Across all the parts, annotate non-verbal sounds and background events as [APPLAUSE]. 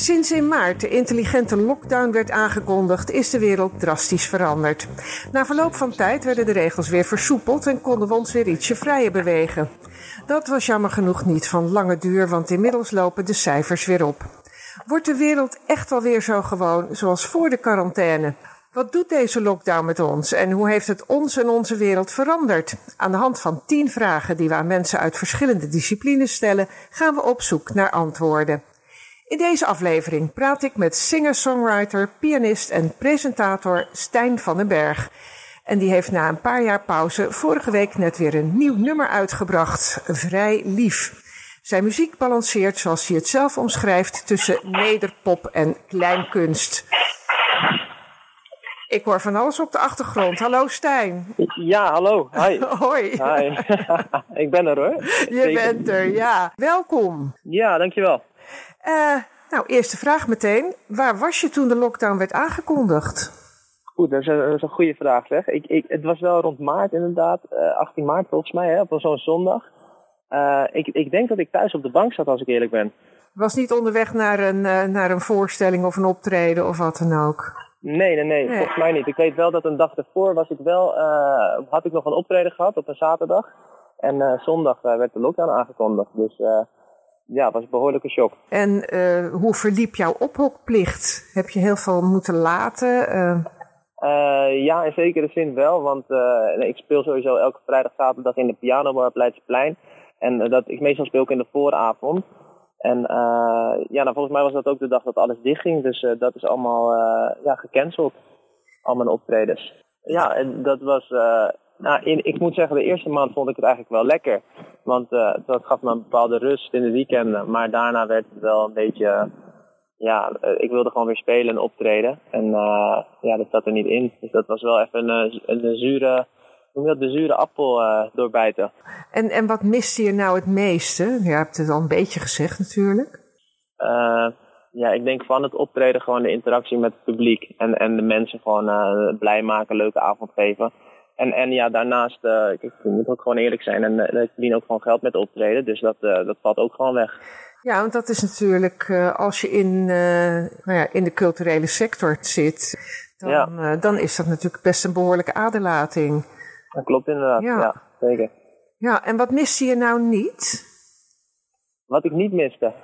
Sinds in maart de intelligente lockdown werd aangekondigd, is de wereld drastisch veranderd. Na verloop van tijd werden de regels weer versoepeld en konden we ons weer ietsje vrijer bewegen. Dat was jammer genoeg niet van lange duur, want inmiddels lopen de cijfers weer op. Wordt de wereld echt wel weer zo gewoon zoals voor de quarantaine? Wat doet deze lockdown met ons en hoe heeft het ons en onze wereld veranderd? Aan de hand van tien vragen die we aan mensen uit verschillende disciplines stellen, gaan we op zoek naar antwoorden. In deze aflevering praat ik met singer-songwriter, pianist en presentator Stijn van den Berg. En die heeft na een paar jaar pauze vorige week net weer een nieuw nummer uitgebracht, Vrij Lief. Zijn muziek balanceert, zoals hij het zelf omschrijft, tussen nederpop en kleinkunst. Ik hoor van alles op de achtergrond. Hallo Stijn. Ja, hallo. Hi. [LAUGHS] Hoi. Hi. [LAUGHS] ik ben er hoor. Je bent er, ja. Welkom. Ja, dankjewel. Uh, nou, eerste vraag meteen. Waar was je toen de lockdown werd aangekondigd? Goed, dat is een, dat is een goede vraag zeg. Ik, ik, het was wel rond maart inderdaad, uh, 18 maart volgens mij, hè, op zo'n zondag. Uh, ik, ik denk dat ik thuis op de bank zat als ik eerlijk ben. Was niet onderweg naar een, uh, naar een voorstelling of een optreden of wat dan ook? Nee, nee, nee, nee, volgens mij niet. Ik weet wel dat een dag ervoor was ik wel, had ik nog een optreden gehad op een zaterdag. En zondag werd de lockdown aangekondigd. Dus ja, het was een behoorlijke shock. En hoe verliep jouw ophokplicht? Heb je heel veel moeten laten? Ja, in zekere zin wel. Want ik speel sowieso elke vrijdag, zaterdag in de pianobar op Leidseplein. En dat, ik meestal speel ik in de vooravond. En ja, nou, volgens mij was dat ook de dag dat alles dichtging. Dus dat is allemaal ja, gecanceld. Al mijn optredens. Ja, en dat was nou, in, ik moet zeggen, de eerste maand vond ik het eigenlijk wel lekker. Want dat gaf me een bepaalde rust in de weekenden. Maar daarna werd het wel een beetje. Ja, ik wilde gewoon weer spelen en optreden. En ja, dat zat er niet in. Dus dat was wel even een, een, een zure. Dat, de zure appel doorbijten. En, en wat miste je nou het meeste? Je hebt het al een beetje gezegd natuurlijk. ja, ik denk van het optreden gewoon de interactie met het publiek. En, en de mensen gewoon blij maken, leuke avond geven. En, en ja, daarnaast, uh, ik, moet ook gewoon eerlijk zijn, en ik verdien ook gewoon geld met optreden, dus dat, dat valt ook gewoon weg. Ja, want dat is natuurlijk, als je in, nou ja, in de culturele sector zit, dan, ja. dan is dat natuurlijk best een behoorlijke aderlating. Dat klopt inderdaad, ja. ja, zeker. Ja, en wat miste je nou niet? Wat ik niet miste?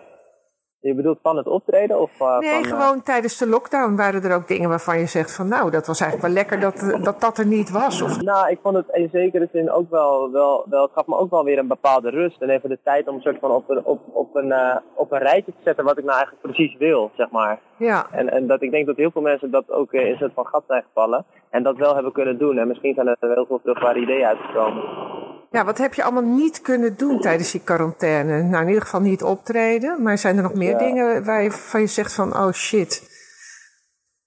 Je bedoelt van het optreden? Of, uh, nee, van, gewoon uh... tijdens de lockdown waren er ook dingen waarvan je zegt van nou, dat was eigenlijk wel lekker dat dat, dat er niet was. Of... Nou, ik vond het in zekere zin ook wel, wel, wel, het gaf me ook wel weer een bepaalde rust. En even de tijd om een soort van op een, op, op een, uh, op een rijtje te zetten wat ik nou eigenlijk precies wil, zeg maar. Ja. En, en dat ik denk dat heel veel mensen dat ook in een soort van gat zijn gevallen. En dat wel hebben kunnen doen. En misschien zijn er heel veel vruchtbare ideeën uitgekomen. Ja, wat heb je allemaal niet kunnen doen tijdens die quarantaine? Nou, in ieder geval niet optreden. Maar zijn er nog meer ja. dingen waar je, van je zegt van, oh shit?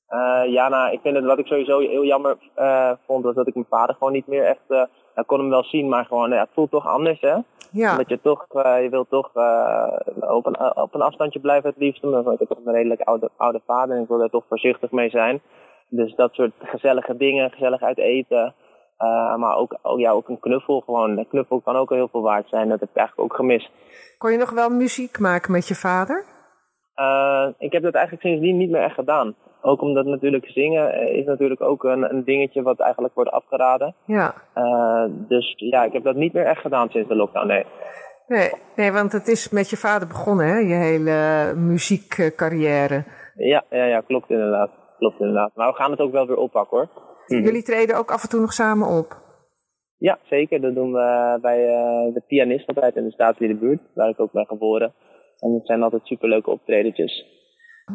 Uh, ja, nou, ik vind het wat ik sowieso heel jammer uh, vond, was dat ik mijn vader gewoon niet meer echt, uh, ik kon hem wel zien, maar gewoon, ja, het voelt toch anders, hè? Ja. Omdat je toch, je wilt toch op, een, op een afstandje blijven het liefst. Omdat ik heb toch een redelijk oude, oude vader en ik wil daar toch voorzichtig mee zijn. Dus dat soort gezellige dingen, gezellig uit eten. Uh, maar ook, ook, ja, ook een knuffel gewoon. Een knuffel kan ook heel veel waard zijn. Dat heb ik eigenlijk ook gemist. Kon je nog wel muziek maken met je vader? Uh, ik heb dat eigenlijk sindsdien niet meer echt gedaan. Ook omdat natuurlijk zingen is natuurlijk ook een, een dingetje wat eigenlijk wordt afgeraden. Ja. Uh, dus ja, ik heb dat niet meer echt gedaan sinds de lockdown, nee. Nee, nee want het is met je vader begonnen, hè? Je hele muziekcarrière. Ja, ja, ja, klopt inderdaad. Klopt inderdaad. Maar we gaan het ook wel weer oppakken hoor. Mm-hmm. Jullie treden ook af en toe nog samen op? Ja, zeker. Dat doen we bij uh, de pianist altijd in de staatsliedenbuurt, waar ik ook ben geboren. En het zijn altijd superleuke optredentjes.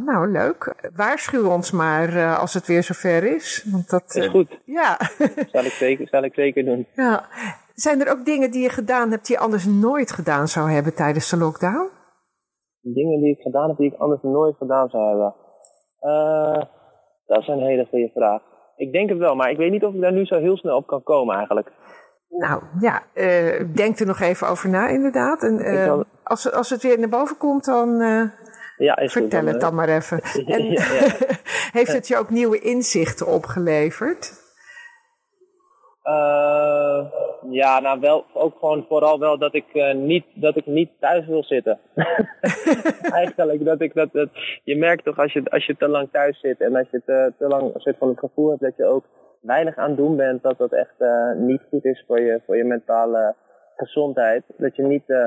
Nou, leuk. Waarschuw ons maar uh, als het weer zover is. Want dat, is goed. Ja. zal, ik zeker, zal ik zeker doen. Ja. Zijn er ook dingen die je gedaan hebt die je anders nooit gedaan zou hebben tijdens de lockdown? Dingen die ik gedaan heb die ik anders nooit gedaan zou hebben? Uh, dat is een hele goede vraag. Ik denk het wel, maar ik weet niet of ik daar nu zo heel snel op kan komen eigenlijk. Nou ja, uh, denk er nog even over na inderdaad. En uh, als, als het weer naar boven komt, dan, uh, Ja, Vertel het dan maar even. [LAUGHS] En Ja, ja. [LAUGHS] heeft het je ook nieuwe inzichten opgeleverd? Eh, ja, nou wel, ook gewoon vooral wel dat ik, eh, niet, dat ik niet thuis wil zitten. [LAUGHS] Eigenlijk, dat ik dat, dat, je merkt toch als je, als je te lang thuis zit en als je te, te lang een soort van het gevoel hebt dat je ook weinig aan het doen bent, dat dat echt eh, niet goed is voor je, voor je mentale gezondheid. Dat je niet, eh,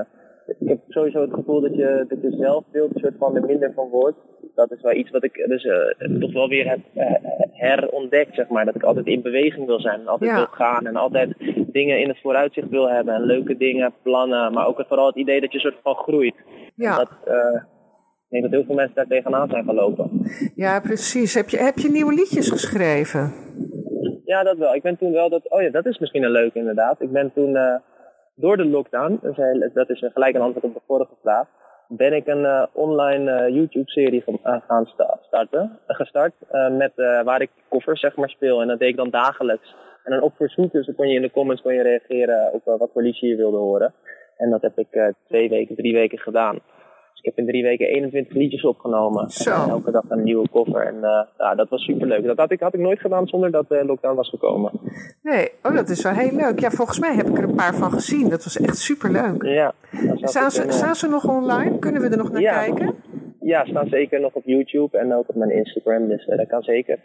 ik heb sowieso het gevoel dat je, dat je zelfbeeld een soort van er minder van wordt. Dat is wel iets wat ik dus eh, toch wel weer heb eh, herontdekt, zeg maar. Dat ik altijd in beweging wil zijn, altijd Ja. wil gaan en altijd dingen in het vooruitzicht wil hebben. En leuke dingen, plannen, maar ook het, vooral het idee dat je soort van groeit. Ja, Dat, eh, ik denk dat heel veel mensen daar tegenaan zijn gelopen. ja precies. Heb je, heb je nieuwe liedjes geschreven? Ja, dat wel. Ik ben toen wel dat. Oh ja, dat is misschien een leuke inderdaad. Ik ben toen eh, door de lockdown, dat is, heel- dat is gelijk een antwoord op de vorige vraag, ben ik een eh, online YouTube-serie gaan sta- starten, gestart. met, waar ik koffers zeg maar speel. En dat deed ik dan dagelijks. En dan op verzoek, dus dan kon je in de comments kon je reageren op eh, wat voor liedje je wilde horen. En dat heb ik eh, twee weken, drie weken gedaan. Dus ik heb in drie weken 21 liedjes opgenomen. Zo. En elke dag een nieuwe koffer. En eh, ja, dat was superleuk. Dat had ik, had ik nooit gedaan zonder dat de lockdown was gekomen. Nee, oh, dat is wel heel leuk. Ja, volgens mij heb ik er een paar van gezien. Dat was echt superleuk. Ja, Staan ze, staan ze nog online? Kunnen we er nog naar Ja. kijken? Ja, staan zeker nog op YouTube en ook op mijn Instagram. Dus dat kan zeker.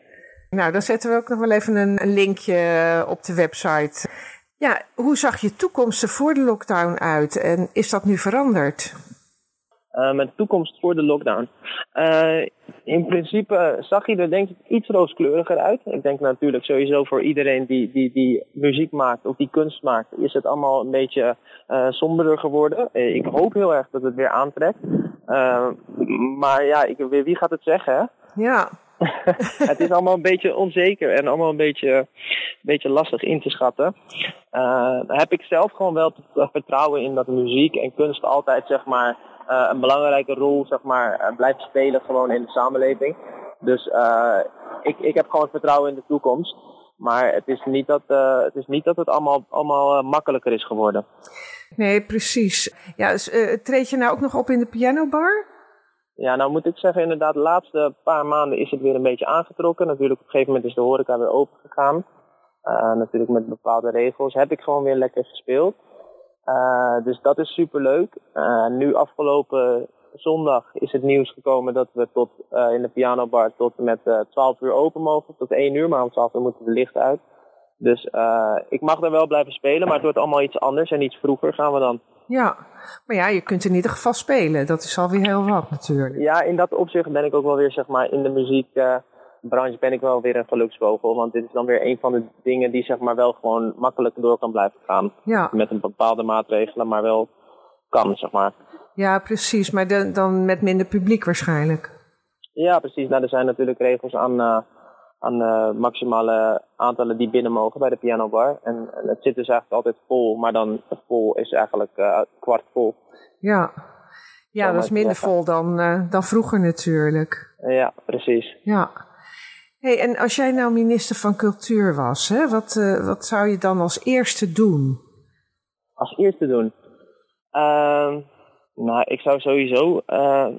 Nou, dan zetten we ook nog wel even een, linkje op de website. Ja, hoe zag je toekomst er voor de lockdown uit en is dat nu veranderd? Eh, met de toekomst voor de lockdown. Eh, in principe zag hij er denk ik iets rooskleuriger uit. Ik denk natuurlijk sowieso voor iedereen die, die, die muziek maakt of die kunst maakt, is het allemaal een beetje eh somberder geworden. Ik hoop heel erg dat het weer aantrekt. Maar ja, ik, wie gaat het zeggen? Hè? Ja, [LAUGHS] het is allemaal een beetje onzeker en allemaal een beetje, een beetje lastig in te schatten. Daar heb ik zelf gewoon wel vertrouwen in dat muziek en kunst altijd zeg maar, eh, een belangrijke rol zeg maar, eh, blijft spelen gewoon in de samenleving. Dus ik, ik heb gewoon vertrouwen in de toekomst. Maar het is niet dat, het, is niet dat het allemaal, allemaal makkelijker is geworden. nee, precies. Ja, dus, treed je nou ook nog op in de pianobar? Ja, nou moet ik zeggen, inderdaad, de laatste paar maanden is het weer een beetje aangetrokken. Natuurlijk, op een gegeven moment is de horeca weer open gegaan. Eh, natuurlijk met bepaalde regels. Heb ik gewoon weer lekker gespeeld. Eh, dus dat is super leuk. nu afgelopen zondag is het nieuws gekomen dat we tot eh, in de pianobar tot met eh 12 uur open mogen. Tot 1 uur, maar om 12 uur moeten de lichten uit. Dus eh, ik mag daar wel blijven spelen, maar het wordt allemaal iets anders en iets vroeger gaan we dan. Ja, maar ja, je kunt in ieder geval spelen. Dat is alweer heel wat natuurlijk. Ja, in dat opzicht ben ik ook wel weer, zeg maar, in de muziekbranche ben ik wel weer een geluksvogel. Want dit is dan weer een van de dingen die, zeg maar, wel gewoon makkelijk door kan blijven gaan. Ja, Met een bepaalde maatregelen, maar wel kan, zeg maar. ja precies. Maar de- dan met minder publiek waarschijnlijk. Ja, precies. Nou, er zijn natuurlijk regels aan, eh, aan eh, maximale aantallen die binnen mogen bij de pianobar. En, en het zit dus eigenlijk altijd vol, maar dan vol is eigenlijk eh, kwart vol. Ja, ja Zo dat is minder zeggen. vol dan, eh, dan vroeger natuurlijk. Ja, precies. Ja. Hey, en als jij nou minister van Cultuur was, hè, wat, wat zou je dan als eerste doen? als eerste doen? Ehm, nou, ik zou sowieso,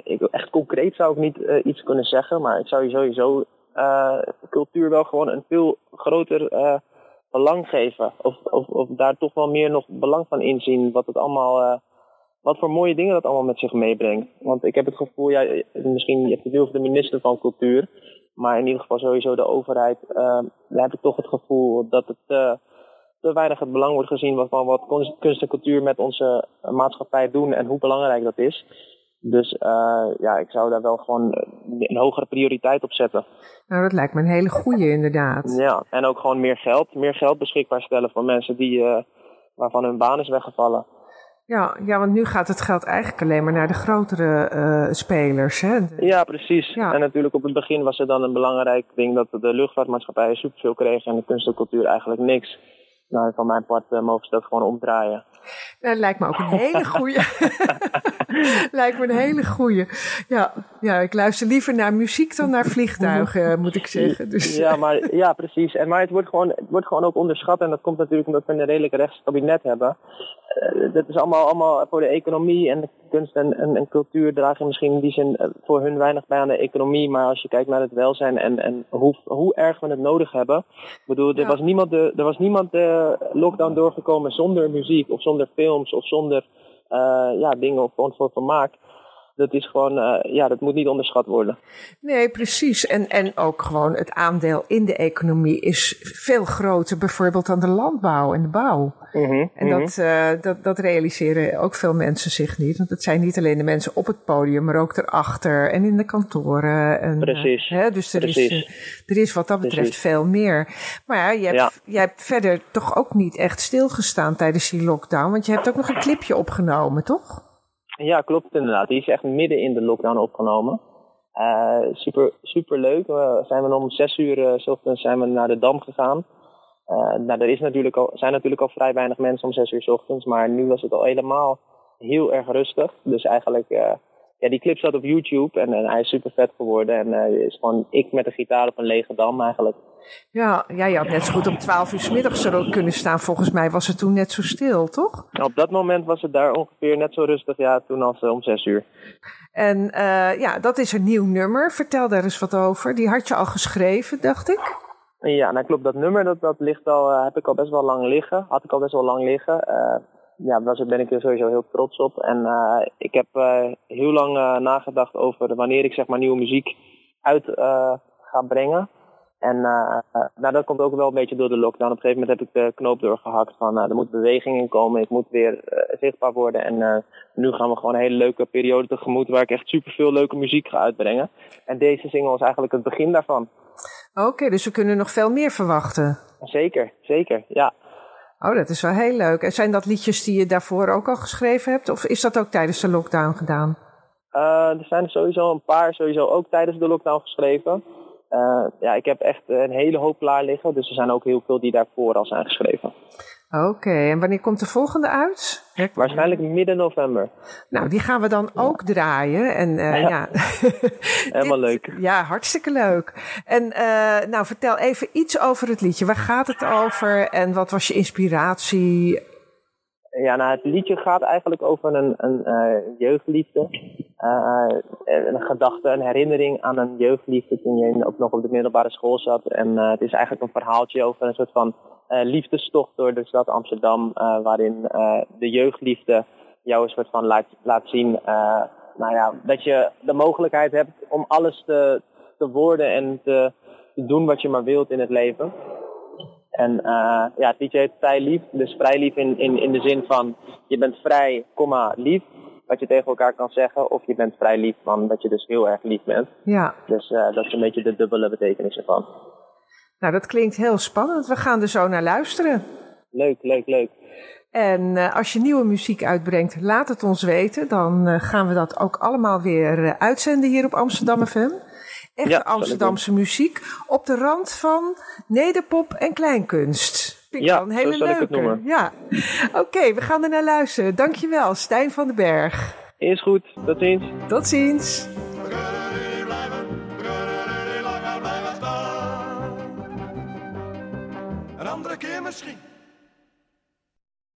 ik, echt concreet zou ik niet iets kunnen zeggen, maar ik zou je sowieso cultuur wel gewoon een veel groter eh, belang geven. Of, of, of daar toch wel meer nog belang van inzien, wat het allemaal, eh, wat voor mooie dingen dat allemaal met zich meebrengt. Want ik heb het gevoel, ja, misschien je hebt het over de minister van Cultuur, maar in ieder geval sowieso de overheid, eh, daar heb ik toch het gevoel dat het eh, te weinig het belang wordt gezien van wat kunst, en cultuur met onze eh, maatschappij doen en hoe belangrijk dat is. Dus eh, ja, ik zou daar wel gewoon een hogere prioriteit op zetten. Nou, dat lijkt me een hele goeie inderdaad. Ja, en ook gewoon meer geld, meer geld beschikbaar stellen voor mensen die, eh, waarvan hun baan is weggevallen. Ja, ja, want nu gaat het geld eigenlijk alleen maar naar de grotere eh, spelers. Hè? Ja, precies. Ja. En natuurlijk op het begin was het dan een belangrijk ding dat de luchtvaartmaatschappijen superveel kregen en de kunst en cultuur eigenlijk niks. Nou, van mijn part mogen ze het ook gewoon omdraaien. Dat lijkt me ook een hele goede. [LAUGHS] lijkt me een hele goede. Ja, ja, ik luister liever naar muziek dan naar vliegtuigen, moet ik zeggen. Dus. Ja, maar, ja, precies. En, maar het wordt, gewoon, het wordt gewoon ook onderschat. En dat komt natuurlijk omdat we een redelijk rechtskabinet hebben. Uh, dat is allemaal, allemaal voor de economie en de kunst en, en, en, cultuur dragen misschien in die zin eh, voor hun weinig bij aan de economie. Maar als je kijkt naar het welzijn en, en hoe, hoe erg we het nodig hebben. Ik bedoel, er was niemand de, er was niemand de lockdown doorgekomen zonder muziek of zonder films of zonder uh, ja, dingen of gewoon voor vermaak dat is gewoon, uh, ja, dat moet niet onderschat worden. Nee, precies. En, en ook gewoon het aandeel in de economie is veel groter, bijvoorbeeld dan de landbouw en de bouw. Mm -hmm, en dat, uh, dat, dat realiseren ook veel mensen zich niet. Want het zijn niet alleen de mensen op het podium, maar ook erachter en in de kantoren. En, precies. Uh, hè, dus er precies. is, er is wat dat betreft precies. veel meer. Maar ja, je hebt, ja. jij hebt verder toch ook niet echt stilgestaan tijdens die lockdown. Want je hebt ook nog een clipje opgenomen, toch? Ja, klopt inderdaad. Die is echt midden in de lockdown opgenomen. Uh, super, super leuk. We zijn we om zes uur uh, s ochtends zijn we naar de Dam gegaan. Uh, nou, er is natuurlijk al, zijn natuurlijk al vrij weinig mensen om zes uur s ochtends, maar nu was het al helemaal heel erg rustig. Dus eigenlijk, ja, die clip staat op YouTube en, en hij is super vet geworden. En is gewoon ik met een gitaar op een lege dam eigenlijk. Ja, ja, je had net zo goed om 12 uur s middags er ook kunnen staan. Volgens mij was het toen net zo stil, toch? Op dat moment was het daar ongeveer net zo rustig, ja, toen als om 6 uur. En uh, ja, dat is een nieuw nummer. Vertel daar eens wat over. Die had je al geschreven, dacht ik. Ja, nou klopt. Dat nummer dat, dat ligt al, uh, heb ik al best wel lang liggen. Had ik al best wel lang liggen. Ja, daar ben ik er sowieso heel trots op. En ik heb heel lang nagedacht over wanneer ik zeg maar nieuwe muziek uit ga brengen. En nou, dat komt ook wel een beetje door de lockdown. Op een gegeven moment heb ik de knoop doorgehakt van er moet beweging in komen, ik moet weer zichtbaar worden. En nu gaan we gewoon een hele leuke periode tegemoet waar ik echt superveel leuke muziek ga uitbrengen. En deze single is eigenlijk het begin daarvan. Oké, okay, dus we kunnen nog veel meer verwachten. Zeker, zeker, ja. Oh, dat is wel heel leuk. En zijn dat liedjes die je daarvoor ook al geschreven hebt? Of is dat ook tijdens de lockdown gedaan? er zijn sowieso een paar sowieso ook tijdens de lockdown geschreven. Uh, ja, ik heb echt een hele hoop klaar liggen. Dus er zijn ook heel veel die daarvoor al zijn geschreven. Oké, okay, en wanneer komt de volgende uit? Waarschijnlijk midden november. Nou, die gaan we dan ook draaien. En, uh, ja. ja. [LAUGHS] Helemaal [LAUGHS] leuk. Ja, hartstikke leuk. En uh, nou, vertel even iets over het liedje. Waar gaat het over en wat was je inspiratie? Ja, nou, het liedje gaat eigenlijk over een, een uh, jeugdliefde. Uh, een gedachte, een herinnering aan een jeugdliefde toen je ook nog op de middelbare school zat. En uh, het is eigenlijk een verhaaltje over een soort van liefdestocht door de stad Amsterdam. waarin de jeugdliefde jou een soort van laat, laat zien nou ja, dat je de mogelijkheid hebt om alles te, te worden en te doen wat je maar wilt in het leven. En uh, ja, liedje heet Vrij Lief. Dus vrij lief in, in, in de zin van je bent vrij, comma, lief. Wat je tegen elkaar kan zeggen. Of je bent vrij lief van dat je dus heel erg lief bent. Ja. Dus uh, dat is een beetje de dubbele betekenis ervan. Nou, dat klinkt heel spannend. We gaan er zo naar luisteren. Leuk, leuk, leuk. En uh, als je nieuwe muziek uitbrengt, laat het ons weten. Dan gaan we dat ook allemaal weer uitzenden hier op Amsterdam FM. Echte ja, Amsterdamse muziek op de rand van nederpop en kleinkunst. Vind ik ja, een hele leuke. Ja, oké, okay, we gaan er naar luisteren. Dankjewel, Stijn van den Berg. Is goed, tot ziens. Tot ziens. Een andere keer misschien.